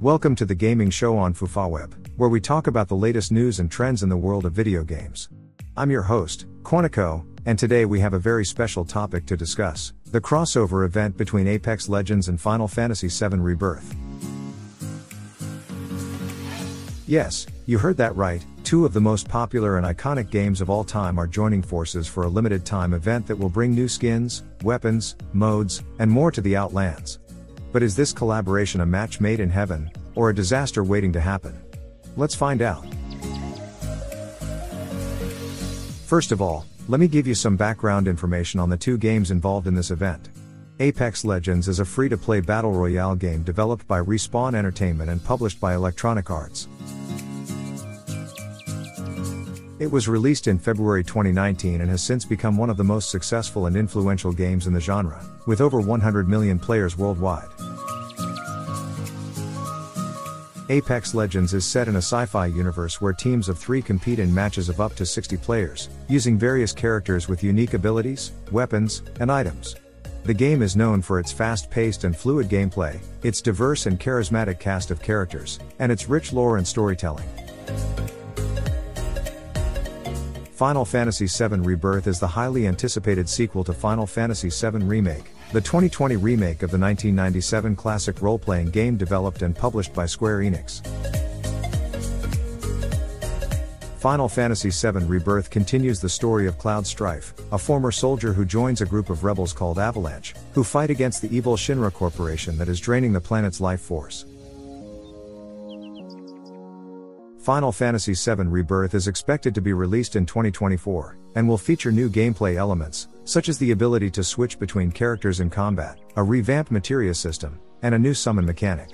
Welcome to the gaming show on FufaWeb, where we talk about the latest news and trends in the world of video games. I'm your host, Quantico, and today we have a very special topic to discuss the crossover event between Apex Legends and Final Fantasy VII Rebirth. Yes, you heard that right, two of the most popular and iconic games of all time are joining forces for a limited time event that will bring new skins, weapons, modes, and more to the Outlands. But is this collaboration a match made in heaven, or a disaster waiting to happen? Let's find out. First of all, let me give you some background information on the two games involved in this event. Apex Legends is a free to play battle royale game developed by Respawn Entertainment and published by Electronic Arts. It was released in February 2019 and has since become one of the most successful and influential games in the genre, with over 100 million players worldwide. Apex Legends is set in a sci fi universe where teams of three compete in matches of up to 60 players, using various characters with unique abilities, weapons, and items. The game is known for its fast paced and fluid gameplay, its diverse and charismatic cast of characters, and its rich lore and storytelling. Final Fantasy VII Rebirth is the highly anticipated sequel to Final Fantasy VII Remake, the 2020 remake of the 1997 classic role playing game developed and published by Square Enix. Final Fantasy VII Rebirth continues the story of Cloud Strife, a former soldier who joins a group of rebels called Avalanche, who fight against the evil Shinra Corporation that is draining the planet's life force. Final Fantasy VII Rebirth is expected to be released in 2024, and will feature new gameplay elements, such as the ability to switch between characters in combat, a revamped materia system, and a new summon mechanic.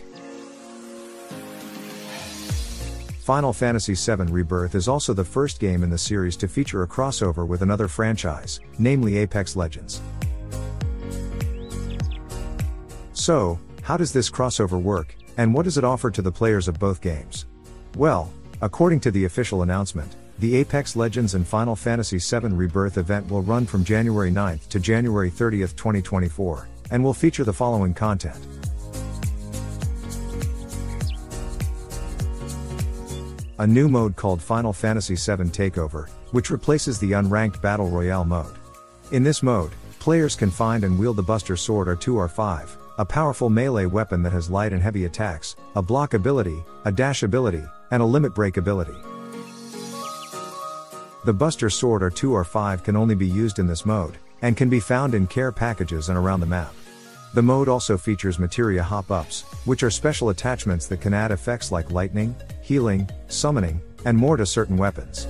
Final Fantasy VII Rebirth is also the first game in the series to feature a crossover with another franchise, namely Apex Legends. So, how does this crossover work, and what does it offer to the players of both games? Well, According to the official announcement, the Apex Legends and Final Fantasy VII Rebirth event will run from January 9th to January 30th, 2024, and will feature the following content. A new mode called Final Fantasy VII Takeover, which replaces the unranked Battle Royale mode. In this mode, players can find and wield the Buster Sword R2R5, a powerful melee weapon that has light and heavy attacks, a block ability, a dash ability, and a limit break ability. The Buster Sword R2R5 can only be used in this mode, and can be found in care packages and around the map. The mode also features materia hop-ups, which are special attachments that can add effects like lightning, healing, summoning, and more to certain weapons.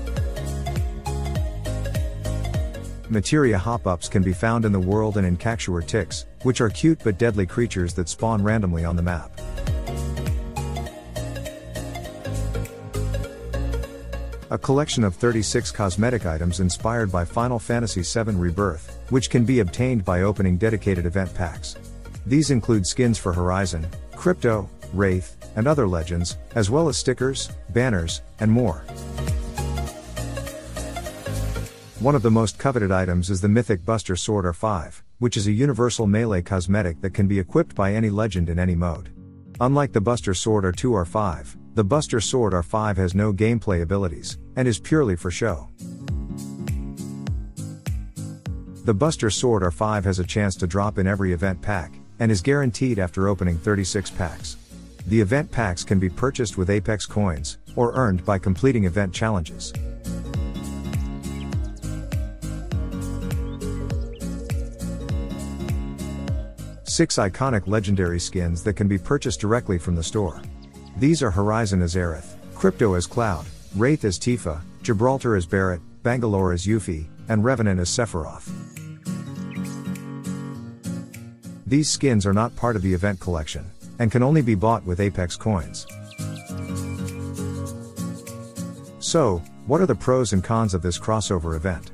Materia hop-ups can be found in the world and in Cactuar ticks, which are cute but deadly creatures that spawn randomly on the map. A collection of 36 cosmetic items inspired by Final Fantasy VII Rebirth, which can be obtained by opening dedicated event packs. These include skins for Horizon, Crypto, Wraith, and other legends, as well as stickers, banners, and more. One of the most coveted items is the mythic Buster Sword R5, which is a universal melee cosmetic that can be equipped by any legend in any mode. Unlike the Buster Sword R2 R5, the Buster Sword R5 has no gameplay abilities, and is purely for show. The Buster Sword R5 has a chance to drop in every event pack, and is guaranteed after opening 36 packs. The event packs can be purchased with Apex coins, or earned by completing event challenges. Six iconic legendary skins that can be purchased directly from the store. These are Horizon as Aerith, Crypto as Cloud, Wraith as Tifa, Gibraltar as Barret, Bangalore as Yuffie, and Revenant as Sephiroth. These skins are not part of the event collection, and can only be bought with Apex coins. So, what are the pros and cons of this crossover event?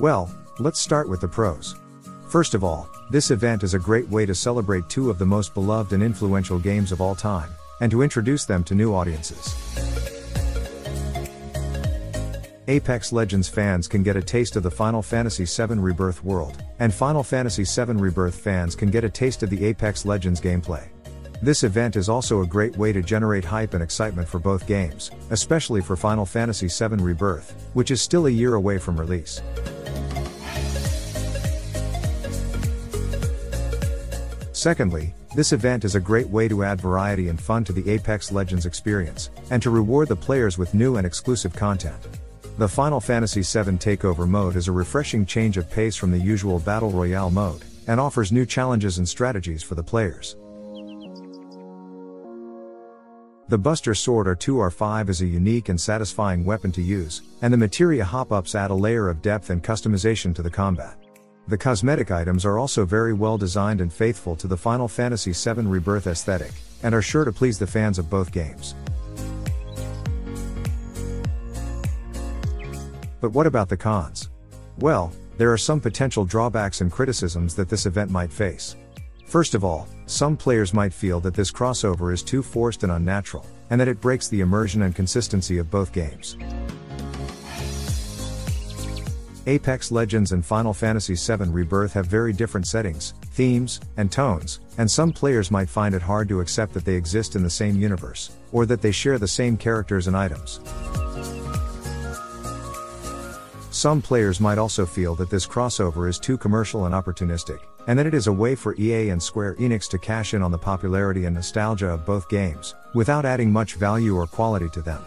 Well, let's start with the pros. First of all, this event is a great way to celebrate two of the most beloved and influential games of all time, and to introduce them to new audiences. Apex Legends fans can get a taste of the Final Fantasy VII Rebirth world, and Final Fantasy VII Rebirth fans can get a taste of the Apex Legends gameplay. This event is also a great way to generate hype and excitement for both games, especially for Final Fantasy VII Rebirth, which is still a year away from release. Secondly, this event is a great way to add variety and fun to the Apex Legends experience, and to reward the players with new and exclusive content. The Final Fantasy VII Takeover mode is a refreshing change of pace from the usual Battle Royale mode, and offers new challenges and strategies for the players. The Buster Sword R2R5 is a unique and satisfying weapon to use, and the materia hop-ups add a layer of depth and customization to the combat. The cosmetic items are also very well designed and faithful to the Final Fantasy VII Rebirth aesthetic, and are sure to please the fans of both games. But what about the cons? Well, there are some potential drawbacks and criticisms that this event might face. First of all, some players might feel that this crossover is too forced and unnatural, and that it breaks the immersion and consistency of both games. Apex Legends and Final Fantasy VII Rebirth have very different settings, themes, and tones, and some players might find it hard to accept that they exist in the same universe, or that they share the same characters and items. Some players might also feel that this crossover is too commercial and opportunistic, and that it is a way for EA and Square Enix to cash in on the popularity and nostalgia of both games, without adding much value or quality to them.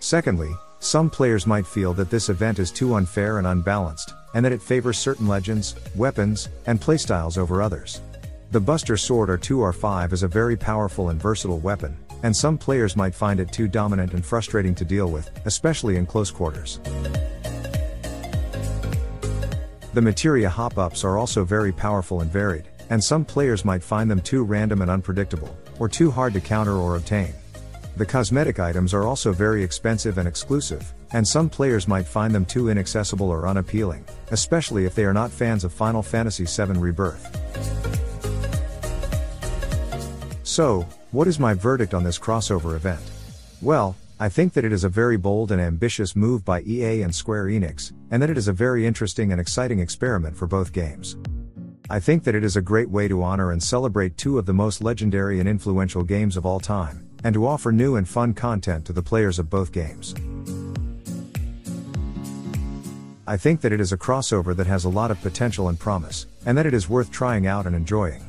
Secondly, some players might feel that this event is too unfair and unbalanced, and that it favors certain legends, weapons, and playstyles over others. The Buster Sword R2R5 is a very powerful and versatile weapon, and some players might find it too dominant and frustrating to deal with, especially in close quarters. The materia hop-ups are also very powerful and varied, and some players might find them too random and unpredictable, or too hard to counter or obtain. The cosmetic items are also very expensive and exclusive, and some players might find them too inaccessible or unappealing, especially if they are not fans of Final Fantasy VII Rebirth. So, what is my verdict on this crossover event? Well, I think that it is a very bold and ambitious move by EA and Square Enix, and that it is a very interesting and exciting experiment for both games. I think that it is a great way to honor and celebrate two of the most legendary and influential games of all time, and to offer new and fun content to the players of both games. I think that it is a crossover that has a lot of potential and promise, and that it is worth trying out and enjoying.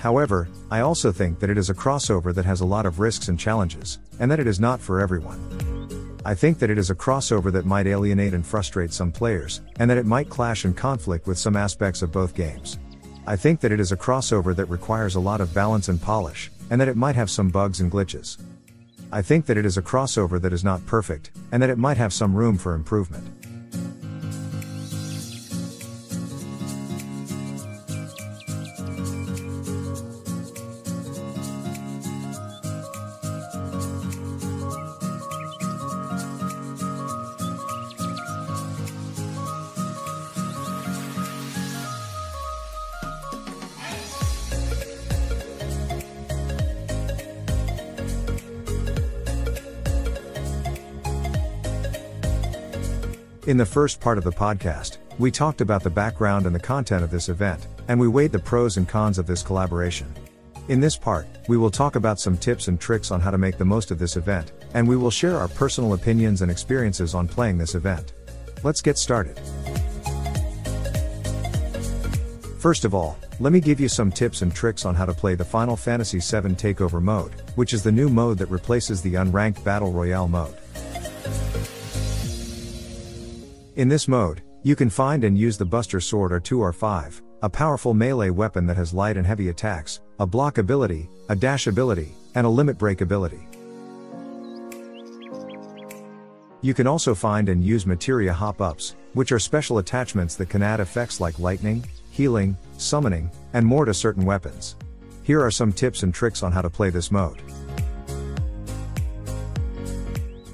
However, I also think that it is a crossover that has a lot of risks and challenges, and that it is not for everyone. I think that it is a crossover that might alienate and frustrate some players, and that it might clash and conflict with some aspects of both games. I think that it is a crossover that requires a lot of balance and polish, and that it might have some bugs and glitches. I think that it is a crossover that is not perfect, and that it might have some room for improvement. In the first part of the podcast, we talked about the background and the content of this event, and we weighed the pros and cons of this collaboration. In this part, we will talk about some tips and tricks on how to make the most of this event, and we will share our personal opinions and experiences on playing this event. Let's get started. First of all, let me give you some tips and tricks on how to play the Final Fantasy VII Takeover mode, which is the new mode that replaces the unranked Battle Royale mode. In this mode, you can find and use the Buster Sword R2R5, a powerful melee weapon that has light and heavy attacks, a block ability, a dash ability, and a limit break ability. You can also find and use materia hop-ups, which are special attachments that can add effects like lightning, healing, summoning, and more to certain weapons. Here are some tips and tricks on how to play this mode.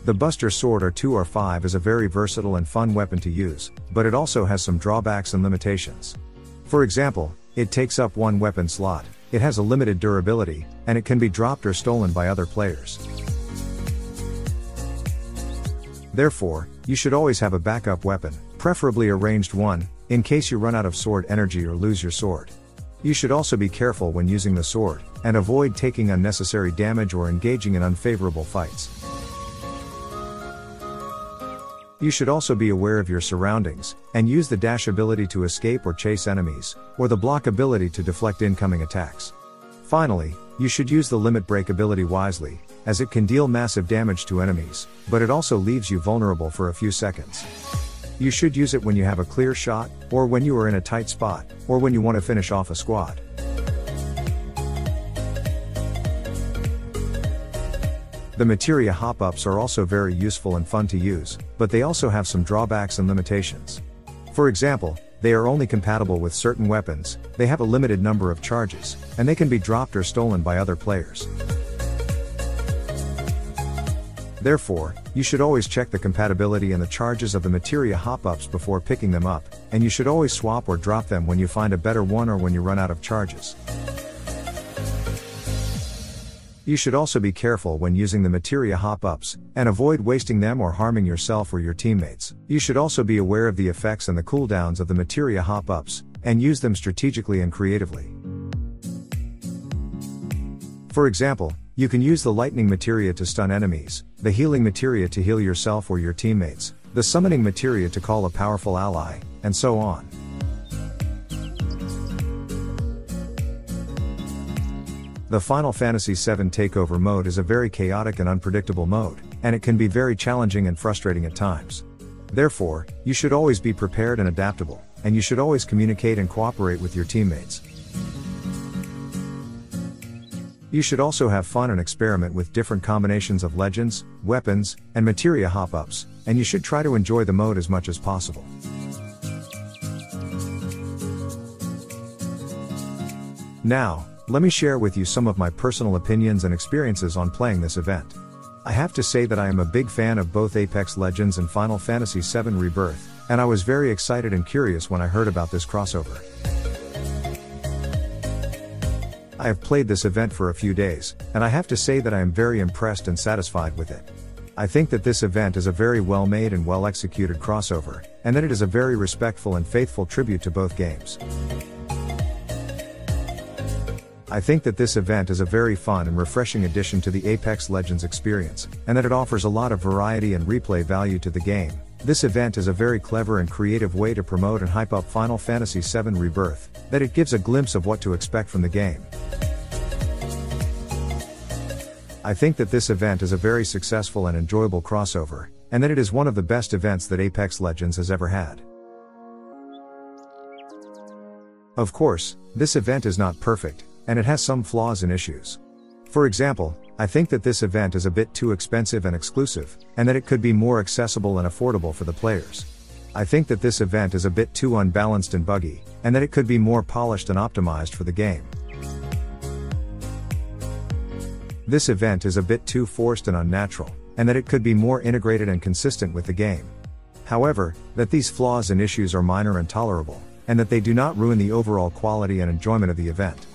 The Buster Sword R2R5 is a very versatile and fun weapon to use, but it also has some drawbacks and limitations. For example, it takes up one weapon slot, it has a limited durability, and it can be dropped or stolen by other players. Therefore, you should always have a backup weapon, preferably a ranged one, in case you run out of sword energy or lose your sword. You should also be careful when using the sword, and avoid taking unnecessary damage or engaging in unfavorable fights. You should also be aware of your surroundings, and use the dash ability to escape or chase enemies, or the block ability to deflect incoming attacks. Finally, you should use the limit break ability wisely, as it can deal massive damage to enemies, but it also leaves you vulnerable for a few seconds. You should use it when you have a clear shot, or when you are in a tight spot, or when you want to finish off a squad. The materia hop-ups are also very useful and fun to use, but they also have some drawbacks and limitations. For example, they are only compatible with certain weapons, they have a limited number of charges, and they can be dropped or stolen by other players. Therefore, you should always check the compatibility and the charges of the materia hop-ups before picking them up, and you should always swap or drop them when you find a better one or when you run out of charges. You should also be careful when using the materia hop-ups, and avoid wasting them or harming yourself or your teammates. You should also be aware of the effects and the cooldowns of the materia hop-ups, and use them strategically and creatively. For example, you can use the lightning materia to stun enemies, the healing materia to heal yourself or your teammates, the summoning materia to call a powerful ally, and so on. The Final Fantasy VII Takeover mode is a very chaotic and unpredictable mode, and it can be very challenging and frustrating at times. Therefore, you should always be prepared and adaptable, and you should always communicate and cooperate with your teammates. You should also have fun and experiment with different combinations of legends, weapons, and materia hop ups, and you should try to enjoy the mode as much as possible. Now, let me share with you some of my personal opinions and experiences on playing this event. I have to say that I am a big fan of both Apex Legends and Final Fantasy VII Rebirth, and I was very excited and curious when I heard about this crossover. I have played this event for a few days, and I have to say that I am very impressed and satisfied with it. I think that this event is a very well made and well executed crossover, and that it is a very respectful and faithful tribute to both games. I think that this event is a very fun and refreshing addition to the Apex Legends experience, and that it offers a lot of variety and replay value to the game. This event is a very clever and creative way to promote and hype up Final Fantasy VII Rebirth, that it gives a glimpse of what to expect from the game. I think that this event is a very successful and enjoyable crossover, and that it is one of the best events that Apex Legends has ever had. Of course, this event is not perfect, and it has some flaws and issues. For example, I think that this event is a bit too expensive and exclusive, and that it could be more accessible and affordable for the players. I think that this event is a bit too unbalanced and buggy, and that it could be more polished and optimized for the game. This event is a bit too forced and unnatural, and that it could be more integrated and consistent with the game. However, that these flaws and issues are minor and tolerable, and that they do not ruin the overall quality and enjoyment of the event.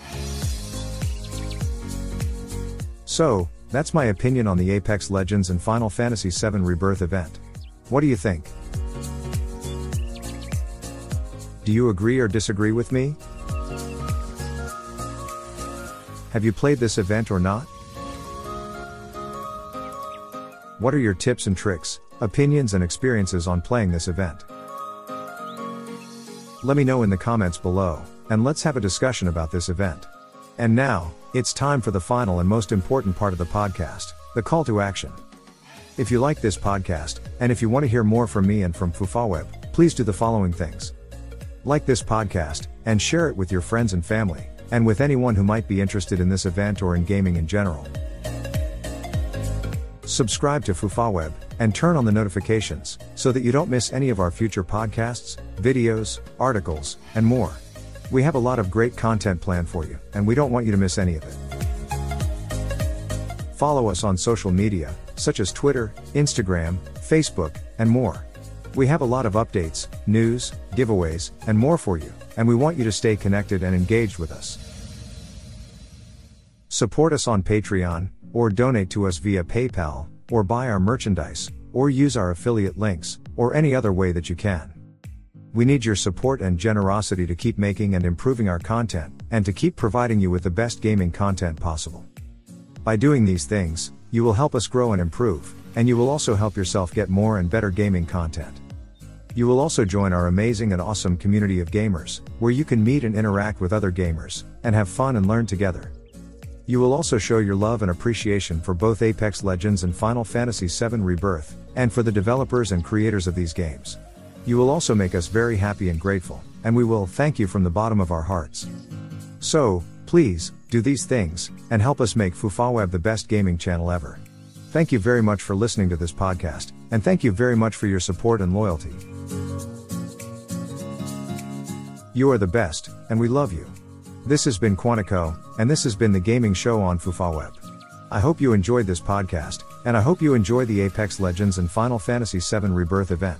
So, that's my opinion on the Apex Legends and Final Fantasy VII Rebirth event. What do you think? Do you agree or disagree with me? Have you played this event or not? What are your tips and tricks, opinions, and experiences on playing this event? Let me know in the comments below, and let's have a discussion about this event. And now, it's time for the final and most important part of the podcast the call to action. If you like this podcast, and if you want to hear more from me and from FufaWeb, please do the following things. Like this podcast, and share it with your friends and family, and with anyone who might be interested in this event or in gaming in general. Subscribe to FufaWeb, and turn on the notifications, so that you don't miss any of our future podcasts, videos, articles, and more. We have a lot of great content planned for you, and we don't want you to miss any of it. Follow us on social media, such as Twitter, Instagram, Facebook, and more. We have a lot of updates, news, giveaways, and more for you, and we want you to stay connected and engaged with us. Support us on Patreon, or donate to us via PayPal, or buy our merchandise, or use our affiliate links, or any other way that you can. We need your support and generosity to keep making and improving our content, and to keep providing you with the best gaming content possible. By doing these things, you will help us grow and improve, and you will also help yourself get more and better gaming content. You will also join our amazing and awesome community of gamers, where you can meet and interact with other gamers, and have fun and learn together. You will also show your love and appreciation for both Apex Legends and Final Fantasy VII Rebirth, and for the developers and creators of these games. You will also make us very happy and grateful, and we will thank you from the bottom of our hearts. So, please, do these things, and help us make FufaWeb the best gaming channel ever. Thank you very much for listening to this podcast, and thank you very much for your support and loyalty. You are the best, and we love you. This has been Quantico, and this has been the gaming show on FufaWeb. I hope you enjoyed this podcast, and I hope you enjoy the Apex Legends and Final Fantasy VII Rebirth event.